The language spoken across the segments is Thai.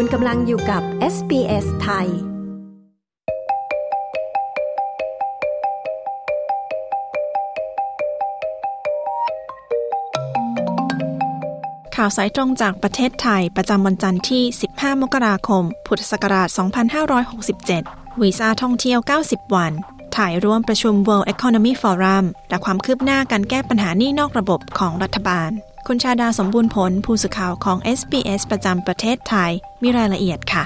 คุณกำลังอยู่กับ SBS ไทย ข่าวสายตรงจากประเทศไทยประจำวันจันทร์ที่ 15 มกราคม พุทธศักราช 2567 วีซ่าท่องเที่ยว 90 วัน ถ่ายร่วมประชุม World Economy Forum และความคืบหน้าการแก้ปัญหานี้นอกระบบของรัฐบาล คุณชาดาสมบูรณ์ผล ผู้สื่อข่าวของ SBS ประจำประเทศไทย มีรายละเอียดค่ะ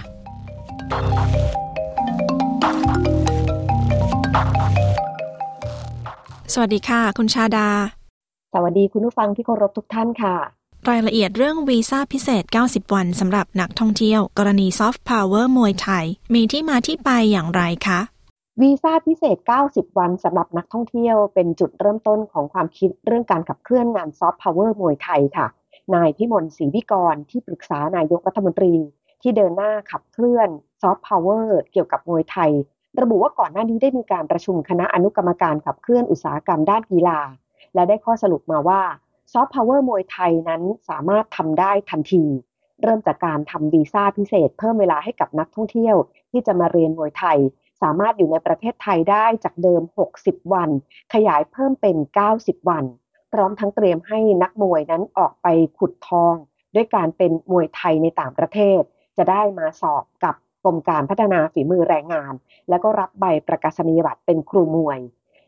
สวัสดีค่ะ คุณชาดา สวัสดีคุณผู้ฟังที่เคารพทุกท่านค่ะ รายละเอียดเรื่องวีซ่าพิเศษ 90 วันสำหรับนักท่องเที่ยว กรณีซอฟต์พาวเวอร์มวยไทย มีที่มาที่ไปอย่างไรคะ วีซ่าพิเศษ 90 วันสำหรับนักท่องเที่ยวเป็นจุดเริ่มต้นของความคิดเรื่องการขับเคลื่อนงานซอฟต์พาวเวอร์มวยไทยค่ะ นายพิมลศรีวิกรที่ปรึกษานายกรัฐมนตรี ที่เดินหน้าขับเคลื่อนซอฟต์พาวเวอร์เกี่ยวกับมวยไทย ระบุว่าก่อนหน้านี้ได้มีการประชุมคณะอนุกรรมการขับเคลื่อนอุตสาหกรรมด้านกีฬา และได้ข้อสรุปมาว่าซอฟต์พาวเวอร์มวยไทยนั้นสามารถทำได้ทันที เริ่มจากการทำวีซ่าพิเศษ เพิ่มเวลาให้กับนักท่องเที่ยว ที่จะมาเรียนมวยไทย สามารถอยู่ในประเทศไทยได้จากเดิม 60 วัน ขยายเพิ่มเป็น 90 วัน พร้อมทั้งเตรียมให้นักมวยนั้นออกไปขุดทอง ด้วยการเป็นมวยไทยในต่างประเทศ จะได้มาสอบกับกรมการพัฒนาฝีมือแรงงาน แล้วก็รับใบประกาศนียบัตรเป็นครูมวย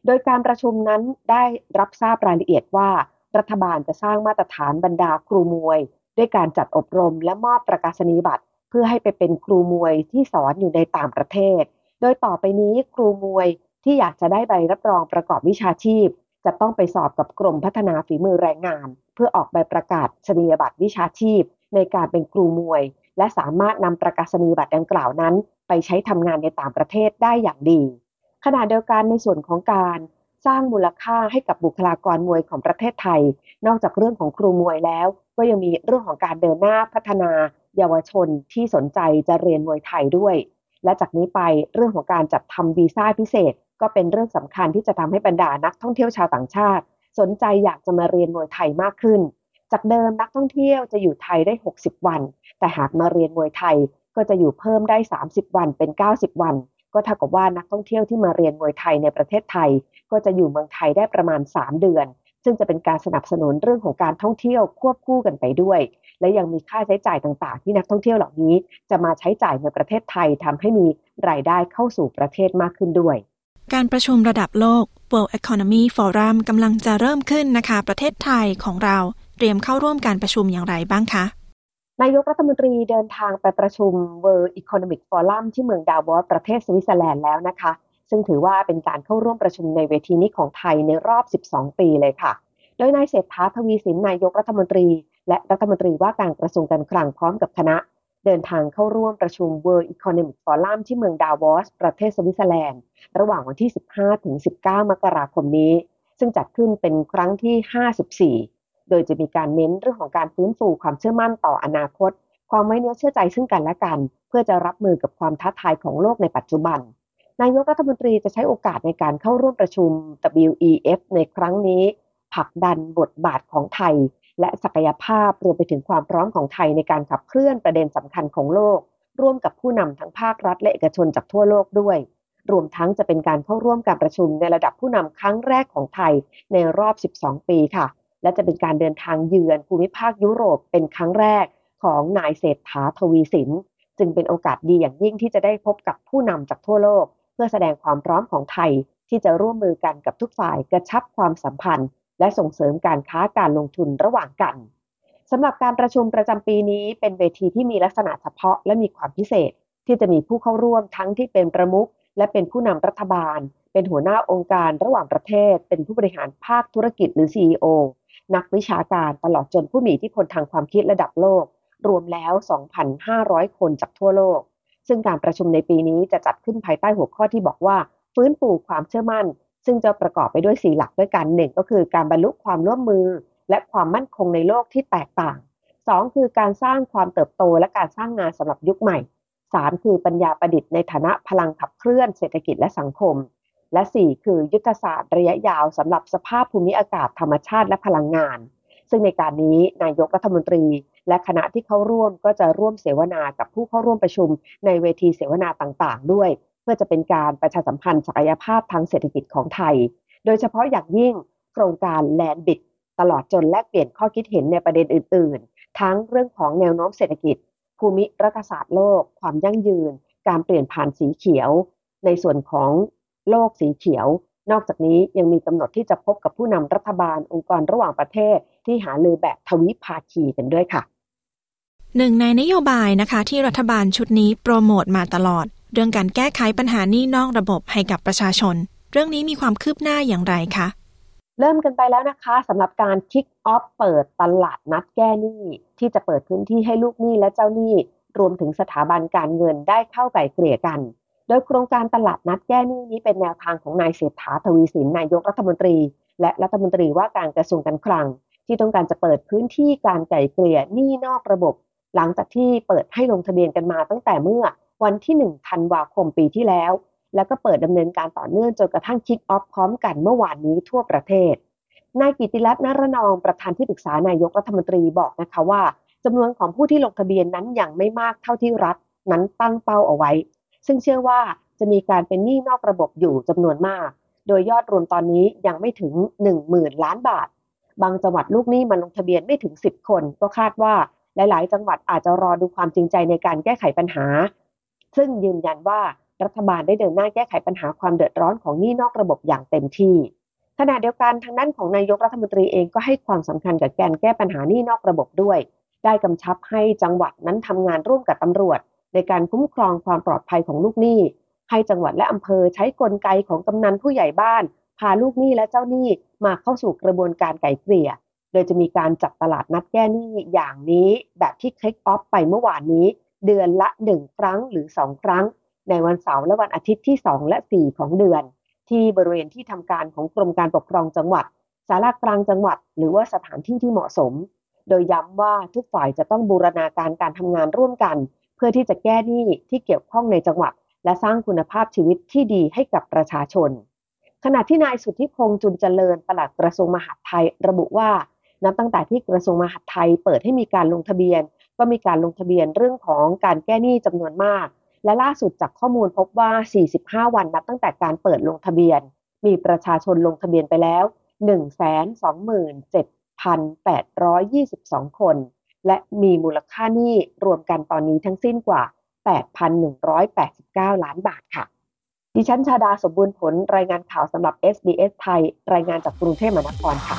โดยการประชุมนั้นได้รับทราบรายละเอียดว่า รัฐบาลจะสร้างมาตรฐานบรรดาครูมวย ด้วยการจัดอบรมและมอบประกาศนียบัตรเพื่อให้ไปเป็นครูมวยที่สอนอยู่ในต่างประเทศ ดยต่อไปนี้ครูมวยที่อยากจะได้ใบรับรองประกอบวิชาชีพ จะต้องไปสอบกับกรมพัฒนาฝีมือแรงงาน เพื่อออกใบประกาศนียบัตรวิชาชีพ ในการเป็นครูมวย และสามารถนำประกาศนียบัตรดังกล่าวนั้น ไปใช้ทำงานในต่างประเทศได้อย่างดี ขณะเดียวกันในส่วนของการสร้างมูลค่าให้กับบุคลากรมวยของประเทศไทย นอกจากเรื่องของครูมวยแล้ว ก็ยังมีเรื่องของการเดินหน้าพัฒนา เยาวชนที่สนใจจะเรียนมวยไทยด้วย และจากนี้ไปเรื่องของการจัดทำวีซ่าพิเศษ ก็เป็นเรื่องสำคัญที่จะทำให้บรรดานักท่องเที่ยวชาวต่างชาติ สนใจอยากจะมาเรียนมวยไทยมากขึ้น จากเดิมนักท่องเที่ยวจะอยู่ไทยได้ 60 วัน แต่หากมาเรียนมวยไทยก็จะอยู่เพิ่มได้ 30 วันเป็น 90 วัน ก็เท่ากับว่านักท่องเที่ยวที่มาเรียนมวยไทยในประเทศไทย ก็จะอยู่เมืองไทยได้ประมาณ 3 เดือน ซึ่งจะเป็นการสนับสนุนเรื่องของการท่องเที่ยวควบคู่กันไปด้วย และยังมีค่าใช้จ่ายต่างๆ ที่นักท่องเที่ยวเหล่านี้ จะมาใช้จ่ายในประเทศไทยทำให้มีรายได้เข้าสู่ประเทศมากขึ้นด้วย การประชุมระดับโลก World Economy Forum กำลังจะเริ่มขึ้นนะคะ ประเทศไทยของเราเตรียมเข้าร่วมการประชุมอย่างไรบ้างคะนายกรัฐมนตรีเดินทางไปประชุม World Economic Forum ที่เมืองดาวอสประเทศสวิตเซอร์แลนด์แล้วนะคะ ซึ่งถือว่าเป็นการเข้าร่วมประชุมในเวทีนี้ของไทยในรอบ 12 ปีเลยค่ะ โดยนายเศรษฐาทวีสินนายกรัฐมนตรี และรัฐมนตรีว่าการกระทรวงการคลังพร้อมกับคณะ เดินทางเข้าร่วมประชุม World Economic Forum ที่เมืองดาวอส ประเทศสวิตเซอร์แลนด์ ระหว่างวันที่ 15 ถึง 19 มกราคมนี้ ซึ่งจัดขึ้นเป็นครั้งที่ 54 โดยจะมีการเน้นเรื่องของการฟื้นฟูความเชื่อมั่นต่ออนาคต ความไว้เนื้อเชื่อใจซึ่งกันและกัน เพื่อจะรับมือกับความท้าทายของโลกในปัจจุบัน นายกรัฐมนตรีจะใช้โอกาสในการเข้าร่วมประชุม WEF ในครั้งนี้ผลักดันบทบาทของไทย และศักยภาพรวมไปถึงความพร้อมของไทยในการขับเคลื่อนประเด็นสำคัญของโลก ร่วมกับผู้นำทั้งภาครัฐและเอกชนจากทั่วโลกด้วย รวมทั้งจะเป็นการเข้าร่วมการประชุมในระดับผู้นำครั้งแรกของไทยในรอบ 12 ปีค่ะ และจะเป็นการเดินทางเยือนภูมิภาคยุโรปเป็นครั้งแรกของนายเศรษฐาทวีสิน จึงเป็นโอกาสดีอย่างยิ่งที่จะได้พบกับผู้นำจากทั่วโลก เพื่อแสดงความพร้อมของไทยที่จะร่วมมือกันกับทุกฝ่ายกระชับความสัมพันธ์ และส่งเสริมการค้าการลงทุนระหว่างกันสำหรับการประชุมประจำปีนี้เป็นเวทีที่มีลักษณะเฉพาะและมีความพิเศษ ที่จะมีผู้เข้าร่วมทั้งที่เป็นประมุขและเป็นผู้นำรัฐบาล เป็นหัวหน้าองค์การระหว่างประเทศ เป็นผู้บริหารภาคธุรกิจหรือ CEO นักวิชาการตลอดจนผู้มีอิทธิพลทางความคิดระดับโลก รวมแล้ว 2,500 คนจากทั่วโลก ซึ่งการประชุมในปีนี้จะจัดขึ้นภายใต้หัวข้อที่บอกว่า ฟื้นฟูความเชื่อมั่น ซึ่งจะประกอบไปด้วย4หลักด้วยกันหนึ่งก็คือการบรรลุความร่วมมือ และความมั่นคงในโลกที่แตกต่าง 2 คือการสร้างความเติบโตและการสร้างงานสำหรับยุคใหม่ 3 คือปัญญาประดิษฐ์ในฐานะพลังขับเคลื่อนเศรษฐกิจและสังคม และ 4 คือยุทธศาสตร์ระยะยาวสำหรับสภาพภูมิอากาศธรรมชาติและพลังงาน ซึ่งในการนี้นายกรัฐมนตรี และคณะที่เข้าร่วมก็จะร่วมเสวนากับผู้เข้าร่วมประชุมในเวทีเสวนาต่างๆ ด้วย เพื่อจะเป็นการประชาสัมพันธ์ศักยภาพทางเศรษฐกิจของไทย โดยเฉพาะอย่างยิ่งโครงการแลนบิดตลอดจนแลกเปลี่ยนข้อคิดเห็นในประเด็นอื่น ๆ ทั้งเรื่องของแนวโน้มเศรษฐกิจ ภูมิรัฐศาสตร์โลก ความยั่งยืน การเปลี่ยนผ่านสีเขียว ในส่วนของโลกสีเขียว นอกจากนี้ยังมีกำหนดที่จะพบกับผู้นำรัฐบาลองค์กรระหว่างประเทศที่หาลือแบบทวิภาคีกันด้วยค่ะ หนึ่งในนโยบายนะคะที่รัฐบาลชุดนี้โปรโมทมาตลอด เรื่องการแก้ไขปัญหานี้นอกระบบให้กับประชาชน เรื่องนี้มีความคืบหน้าอย่างไรคะ เริ่มกันไปแล้วนะคะสำหรับการคิกออฟเปิดตลาดนัดแก้หนี้ ที่จะเปิดพื้นที่ให้ลูกหนี้และเจ้าหนี้รวมถึงสถาบันการเงินได้เข้าไก่เกลี่ยกัน โดยโครงการตลาดนัดแก้หนี้นี้เป็นแนวทางของนายเศรษฐาทวีสินนายกรัฐมนตรี และรัฐมนตรีว่าการกระทรวงการคลัง ที่ต้องการจะเปิดพื้นที่การไก่เกลี่ยหนี้นอกระบบ หลังจากที่เปิดให้ลงทะเบียนกันมาตั้งแต่เมื่อวันที่ 1 ธันวาคมปีที่แล้ว แล้วก็เปิดดำเนินการต่อเนื่องจนกระทั่งคิกออฟพร้อมกันเมื่อวานนี้ทั่วประเทศ นายกิติรัตน์นรนองประธานที่ปรึกษานายกรัฐมนตรีบอกนะคะว่าจำนวนของผู้ที่ลงทะเบียนนั้นยังไม่มากเท่าที่รัฐนั้นตั้งเป้าเอาไว้ ซึ่งเชื่อว่าจะมีการเป็นหนี้นอกระบบอยู่จำนวนมาก โดยยอดรวมตอนนี้ยังไม่ถึง 1 0,000 ล้านบาท บางจังหวัดลูกหนี้มาลงทะเบียนไม่ถึง 10 คน ก็คาดว่า หลาย ๆ จังหวัดอาจจะรอดูความจริงใจในการแก้ไขปัญหา ซึ่งยืนยันว่ารัฐบาลได้เดินหน้าแก้ไขปัญหาความเดือดร้อนของหนี้นอกระบบอย่างเต็มที่ขณะเดียวกันทางด้านของนายกรัฐมนตรีเองก็ให้ความสำคัญกับการแก้ปัญหานี้นอกระบบด้วย ได้กำชับให้จังหวัดนั้นทำงานร่วมกับตำรวจ ในการคุ้มครองความปลอดภัยของลูกหนี้ ให้จังหวัดและอำเภอใช้กลไกของกำนันผู้ใหญ่บ้าน พาลูกหนี้และเจ้าหนี้มาเข้าสู่กระบวนการไก่เกลี่ย โดยจะมีการจัดตลาดนัดแก้หนี้อย่างนี้แบบที่คลิกออฟไปเมื่อวานนี้ เดือนละหนึ่งครั้งหรือสองครั้ง ในวันเสาร์และวันอาทิตย์ที่ 2 และ 4 ของเดือน ที่บริเวณที่ทำการของกรมการปกครองจังหวัดสารากลางจังหวัด หรือว่าสถานที่ที่เหมาะสม โดยย้ำว่าทุกฝ่ายจะต้องบูรณาการการทำงานร่วมกัน เพื่อที่จะแก้หนี้ที่เกี่ยวข้องในจังหวัด และสร้างคุณภาพชีวิตที่ดีให้กับประชาชน ขณะที่นายสุทธิพงษ์จุนเจริญปลัดกระทรวงมหาดไทยระบุว่า นับตั้งแต่ที่กระทรวงมหาดไทยเปิดให้มีการลงทะเบียน ก็มีการลงทะเบียนเรื่องของการแก้หนี้จำนวนมาก และล่าสุดจากข้อมูลพบว่า 45 วันนับตั้งแต่การเปิดลงทะเบียน มีประชาชนลงทะเบียนไปแล้ว 127,822 คน และมีมูลค่าหนี้รวมกันตอนนี้ทั้งสิ้นกว่า 8,189 ล้านบาทค่ะดิฉันชาดาสมบูรณ์ผลรายงานข่าวสำหรับ SBS ไทย รายงานจากกรุงเทพมหานครค่ะ